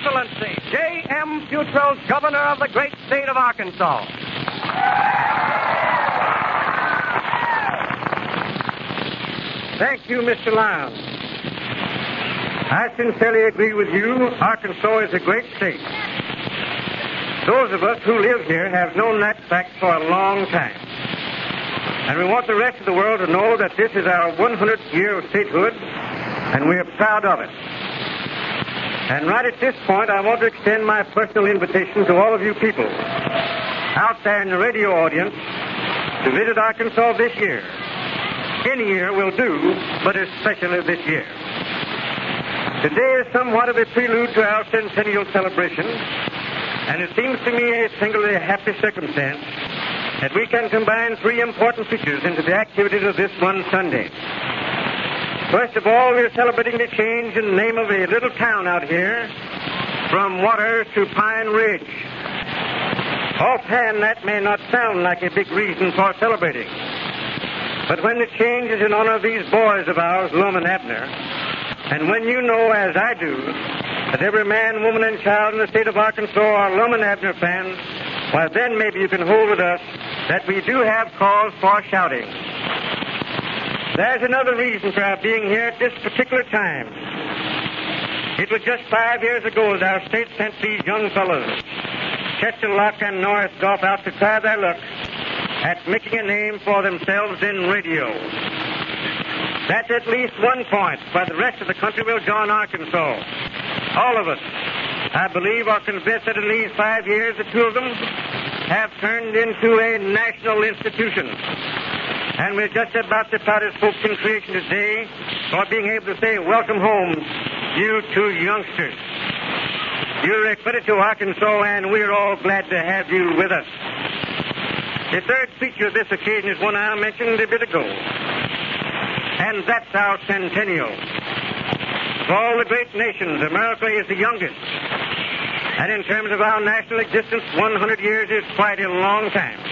Excellency, J.M. Futrell, Governor of the great state of Arkansas. Thank you, Mr. Lowndes. I sincerely agree with you. Arkansas is a great state. Those of us who live here have known that fact for a long time. And we want the rest of the world to know that this is our 100th year of statehood, and we are proud of it. And right at this point, I want to extend my personal invitation to all of you people out there in the radio audience to visit Arkansas this year. Any year will do, but especially this year. Today is somewhat of a prelude to our centennial celebration, and it seems to me a singularly happy circumstance that we can combine three important features into the activities of this one Sunday. First of all, we're celebrating the change in the name of a little town out here from Water to Pine Ridge. Offhand, that may not sound like a big reason for celebrating. But when the change is in honor of these boys of ours, Lum and Abner, and when you know, as I do, that every man, woman, and child in the state of Arkansas are Lum and Abner fans, why, then maybe you can hold with us that we do have cause for shouting. There's another reason for our being here at this particular time. It was just five years ago that our state sent these young fellows, Chester Lauck and Norris Goff, out to try their luck at making a name for themselves in radio. That's at least one point why the rest of the country will join Arkansas. All of us, I believe, are convinced that in these five years, the two of them have turned into a national institution. And we're just about the proudest folks in creation today for being able to say, Welcome home, you two youngsters. You're a to Arkansas, and we're all glad to have you with us. The third feature of this occasion is one I mentioned a bit ago, and that's our centennial. Of all the great nations, America is the youngest. And in terms of our national existence, 100 years is quite a long time.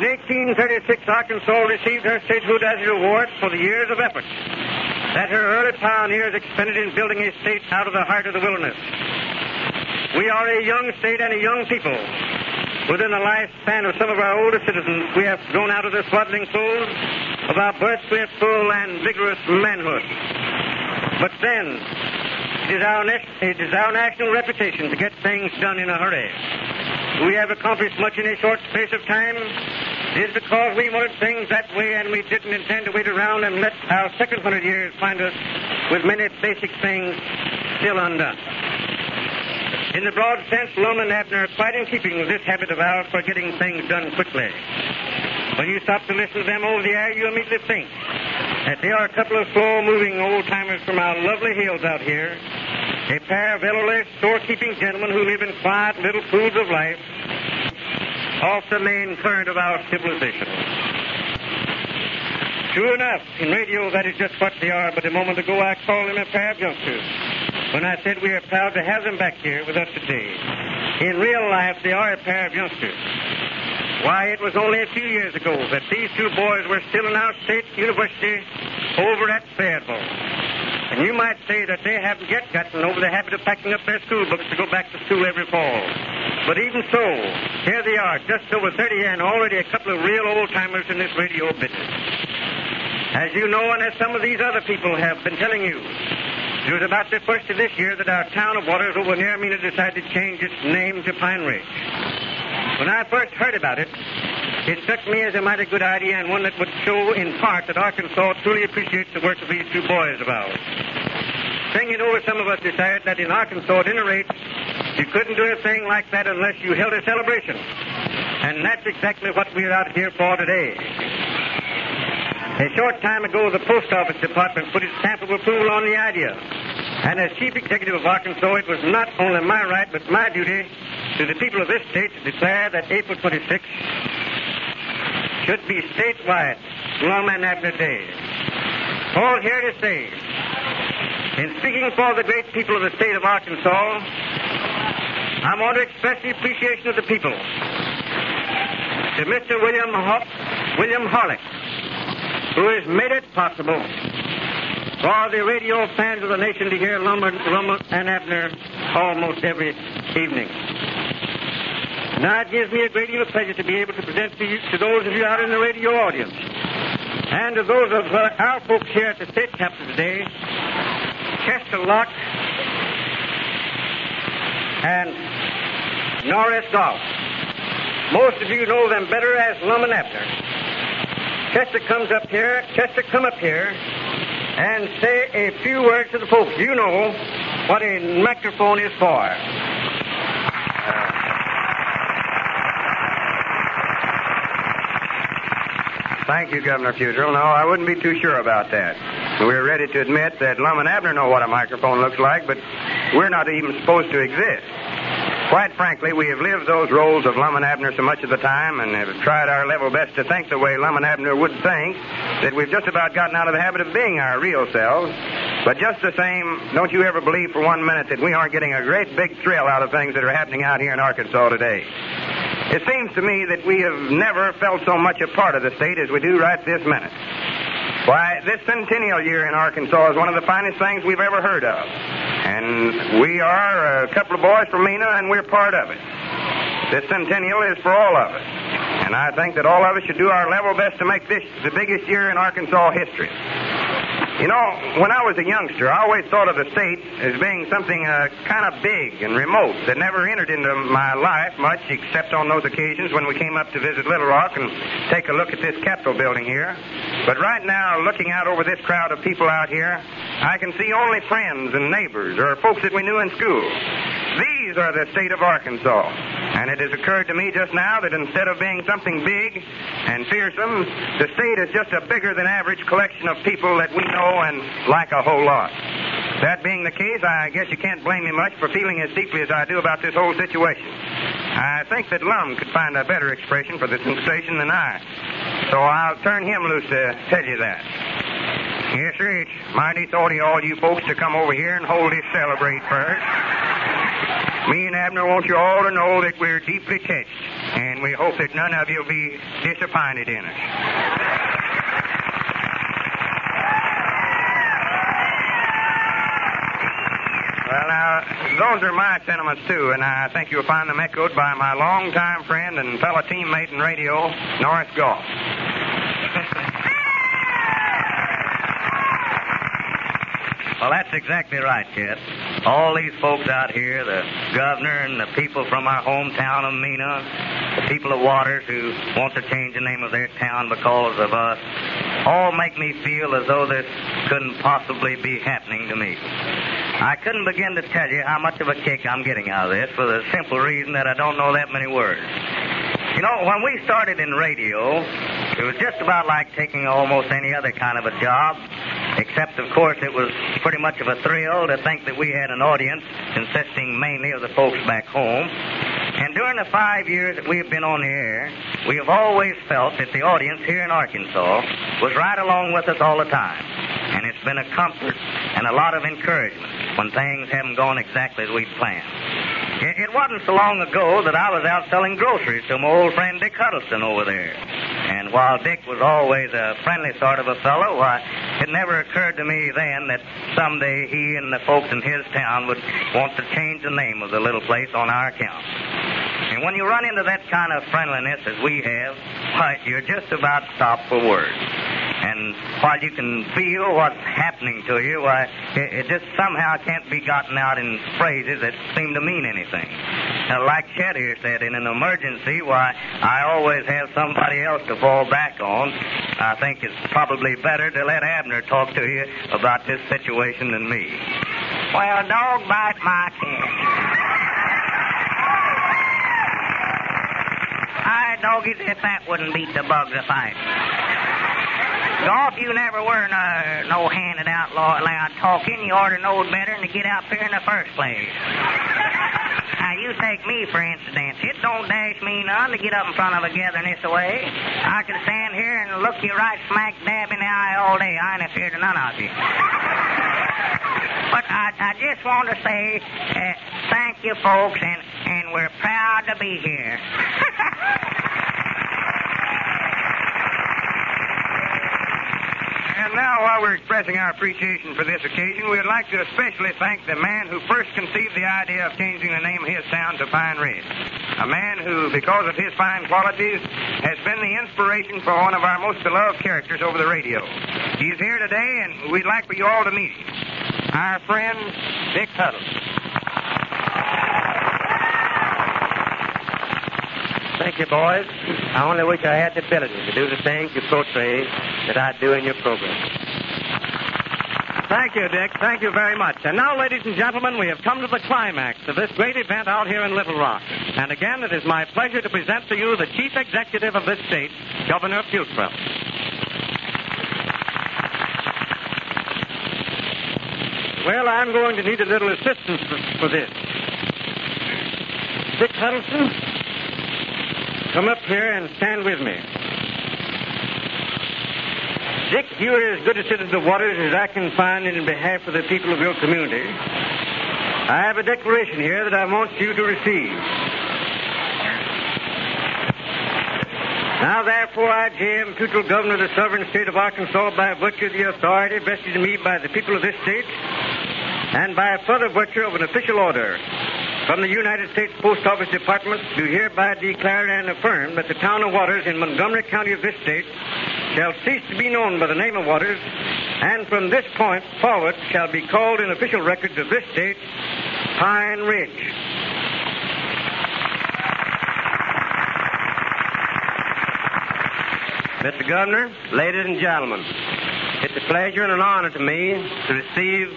In 1836, Arkansas received her statehood as a reward for the years of effort that her early pioneers expended in building a state out of the heart of the wilderness. We are a young state and a young people. Within the lifespan of some of our older citizens, we have grown out of the swaddling clothes of our birth a full and vigorous manhood. But then, it is, our ne- it is our national reputation to get things done in a hurry. We have accomplished much in a short space of time. Is because we wanted things that way and we didn't intend to wait around and let our second hundred years find us with many basic things still undone. In the broad sense, Lum and Abner are quite in keeping with this habit of ours for getting things done quickly. When you stop to listen to them over the air, you immediately think that they are a couple of slow-moving old-timers from our lovely hills out here, a pair of elderly, store-keeping gentlemen who live in quiet little pools of life off the main current of our civilization. True enough, in radio that is just what they are, but a moment ago I called them a of youngsters when I said we are proud to have them back here with us today. In real life, they are a pair of youngsters. Why, it was only a few years ago that these two boys were still in our state university over at Fayetteville. And you might say that they haven't yet gotten over the habit of packing up their school books to go back to school every fall. But even so, here they are, just over 30 and already a couple of real old timers in this radio business. As you know, and as some of these other people have been telling you, it was about the first of this year that our town of Waters over near Mena decided to change its name to Pine Ridge. When I first heard about it, it struck me as a mighty good idea and one that would show in part that Arkansas truly appreciates the work of these two boys of ours. Thinking over, some of us decided that in Arkansas, at any rate, you couldn't do a thing like that unless you held a celebration. And that's exactly what we're out here for today. A short time ago, the Post Office Department put its stamp of approval on the idea. And as Chief Executive of Arkansas, it was not only my right, but my duty to the people of this state to declare that April 26th should be statewide Lum and Abner Day. All here to say, in speaking for the great people of the state of Arkansas, I want to express the appreciation of the people to Mr. William, Ho- William Horlick, who has made it possible for the radio fans of the nation to hear Lum, Lum and Abner almost every evening. Now it gives me a great deal of pleasure to be able to present to, you, to those of you out in the radio audience and to those of uh, our folks here at the state capitol today, Chester Lauck and Norris Goff. Most of you know them better as Lum and Abner. Chester comes up here, Chester come up here and say a few words to the folks. You know what a microphone is for. Thank you, Governor Futrell. No, I wouldn't be too sure about that. We're ready to admit that Lum and Abner know what a microphone looks like, but we're not even supposed to exist. Quite frankly, we have lived those roles of Lum and Abner so much of the time and have tried our level best to think the way Lum and Abner would think that we've just about gotten out of the habit of being our real selves. But just the same, don't you ever believe for one minute that we aren't getting a great big thrill out of things that are happening out here in Arkansas today. It seems to me that we have never felt so much a part of the state as we do right this minute. Why, this centennial year in Arkansas is one of the finest things we've ever heard of. And we are a couple of boys from Mena, and we're part of it. This centennial is for all of us. And I think that all of us should do our level best to make this the biggest year in Arkansas history. You know, when I was a youngster, I always thought of the state as being something uh, kind of big and remote that never entered into my life much, except on those occasions when we came up to visit Little Rock and take a look at this Capitol building here. But right now, looking out over this crowd of people out here, I can see only friends and neighbors or folks that we knew in school. These are the state of Arkansas. And it has occurred to me just now that instead of being something big and fearsome, the state is just a bigger than average collection of people that we know and like a whole lot. That being the case, I guess you can't blame me much for feeling as deeply as I do about this whole situation. I think that Lum could find a better expression for the sensation than I. So I'll turn him loose to tell you that. Yes, sir, it's mighty thoughty of all you folks to come over here and hold this celebrate first. Me and Abner want you all to know that we're deeply touched, and we hope that none of you will be disappointed in us. Well, now, those are my sentiments, too, and I think you'll find them echoed by my longtime friend and fellow teammate in radio, Norris Goff. Well, that's exactly right, Chet. All these folks out here, the governor and the people from our hometown of Mena, the people of Waters who want to change the name of their town because of us, all make me feel as though this couldn't possibly be happening to me. I couldn't begin to tell you how much of a kick I'm getting out of this for the simple reason that I don't know that many words. You know, when we started in radio, it was just about like taking almost any other kind of a job, except, of course, it was pretty much of a thrill to think that we had an audience consisting mainly of the folks back home. And during the five years that we have been on the air, we have always felt that the audience here in Arkansas was right along with us all the time. And it's been a comfort and a lot of encouragement when things haven't gone exactly as we'd planned. It, it wasn't so long ago that I was out selling groceries to my old friend Dick Huddleston over there. And while Dick was always a friendly sort of a fellow, why, it never occurred to me then that someday he and the folks in his town would want to change the name of the little place on our account. And when you run into that kind of friendliness as we have, why, you're just about stopped for words. And while you can feel what's happening to you, why, it, it just somehow can't be gotten out in phrases that seem to mean anything. Like Chet here said, in an emergency, why, I always have somebody else to fall back on. I think it's probably better to let Abner talk to you about this situation than me. Well, dog bite my cat. I doggies, if that wouldn't beat the bugs a fight. Goff, you never were no, no handed out loud talking. You ought to know better than to get out there in the first place. Now, you take me, for instance. It don't dash me none to get up in front of a gathering this way. I can stand here and look you right smack dab in the eye all day. I ain't afraid of none of you. But I, I just want to say uh, thank you, folks, and, and we're proud to be here. and now, while we're expressing our appreciation for this occasion, we would like to especially thank the man who first conceived the idea of changing the name of his town to Pine Ridge. A man who, because of his fine qualities, has been the inspiration for one of our most beloved characters over the radio. He's here today, and we'd like for you all to meet him. Our friend, Dick Huddle. Thank you, boys. I only wish I had the ability to do the things you portray that I do in your program. Thank you, Dick. Thank you very much. And now, ladies and gentlemen, we have come to the climax of this great event out here in Little Rock. And again, it is my pleasure to present to you the chief executive of this state, Governor Futrell. Well, I'm going to need a little assistance for, for this. Dick Huddleston, come up here and stand with me. Dick, you're as good a citizen of Waters as I can find in behalf of the people of your community. I have a declaration here that I want you to receive. Now, therefore, I, J.M. Futrell, Governor of the sovereign state of Arkansas, by virtue of the authority vested in me by the people of this state, and by a further virtue of an official order from the United States Post Office Department, do hereby declare and affirm that the town of Waters in Montgomery County of this state shall cease to be known by the name of Waters, and from this point forward shall be called in official records of this state Pine Ridge. Mr. Governor, ladies and gentlemen, it's a pleasure and an honor to me to receive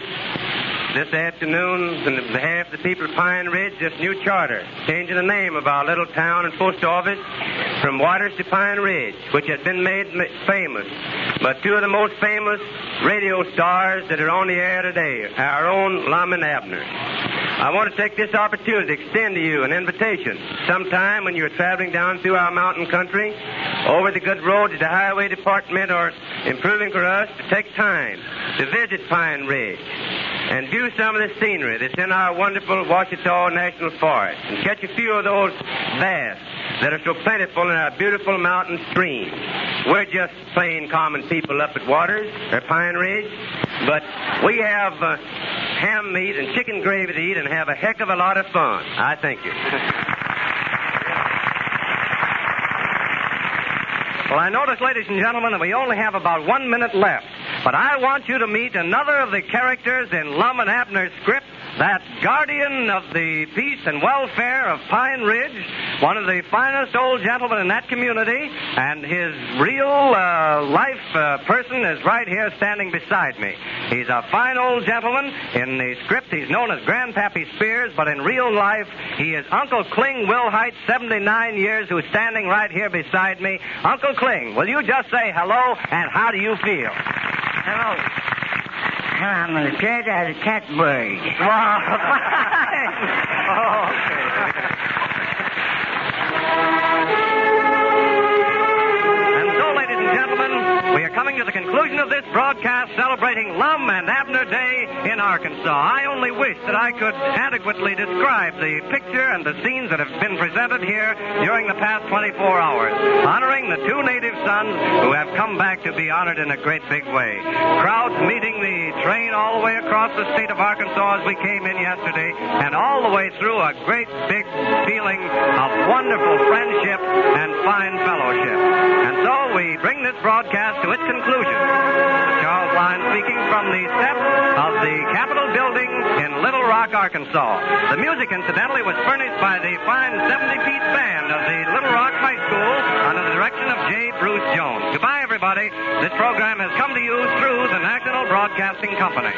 this afternoon, on behalf of the people of Pine Ridge, this new charter, changing the name of our little town and post office from Waters to Pine Ridge, which has been made famous by two of the most famous radio stars that are on the air today, our own Lum and Abner. I want to take this opportunity to extend to you an invitation. Sometime when you're traveling down through our mountain country, over the good roads to the highway department are improving for us to take time to visit Pine Ridge and view some of the scenery that's in our wonderful Ouachita National Forest and catch a few of those bass that are so plentiful in our beautiful mountain streams. We're just plain common people up at Waters or Pine Ridge, but we have uh, ham meat and chicken gravy to eat and have a heck of a lot of fun. I thank you. Well, I notice, ladies and gentlemen, that we only have about one minute left. But I want you to meet another of the characters in Lum and Abner's script, that guardian of the peace and welfare of Pine Ridge, one of the finest old gentlemen in that community, and his real uh, life uh, person is right here standing beside me. He's a fine old gentleman. In the script, he's known as Grandpappy Spears, but in real life, he is Uncle Kling Wilhite, 79 years, who's standing right here beside me. Uncle Kling, will you just say hello and how do you feel? Hello. I'm as dead as a catbird. Wow, oh, And coming to the conclusion of this broadcast celebrating Lum and Abner Day in Arkansas. I only wish that I could adequately describe the picture and the scenes that have been presented here during the past 24 hours, honoring the two native sons who have come back to be honored in a great big way. Crowds meeting the train all the way across the state of Arkansas as we came in yesterday, and all the way through a great big feeling of wonderful friendship and fine fellowship. Bring this broadcast to its conclusion. Charles Lyne speaking from the steps of the Capitol building in Little Rock, Arkansas. The music, incidentally, was furnished by the fine 70-piece band of the Little Rock High School under the direction of J. Bruce Jones. Goodbye, everybody. This program has come to you through the National Broadcasting Company.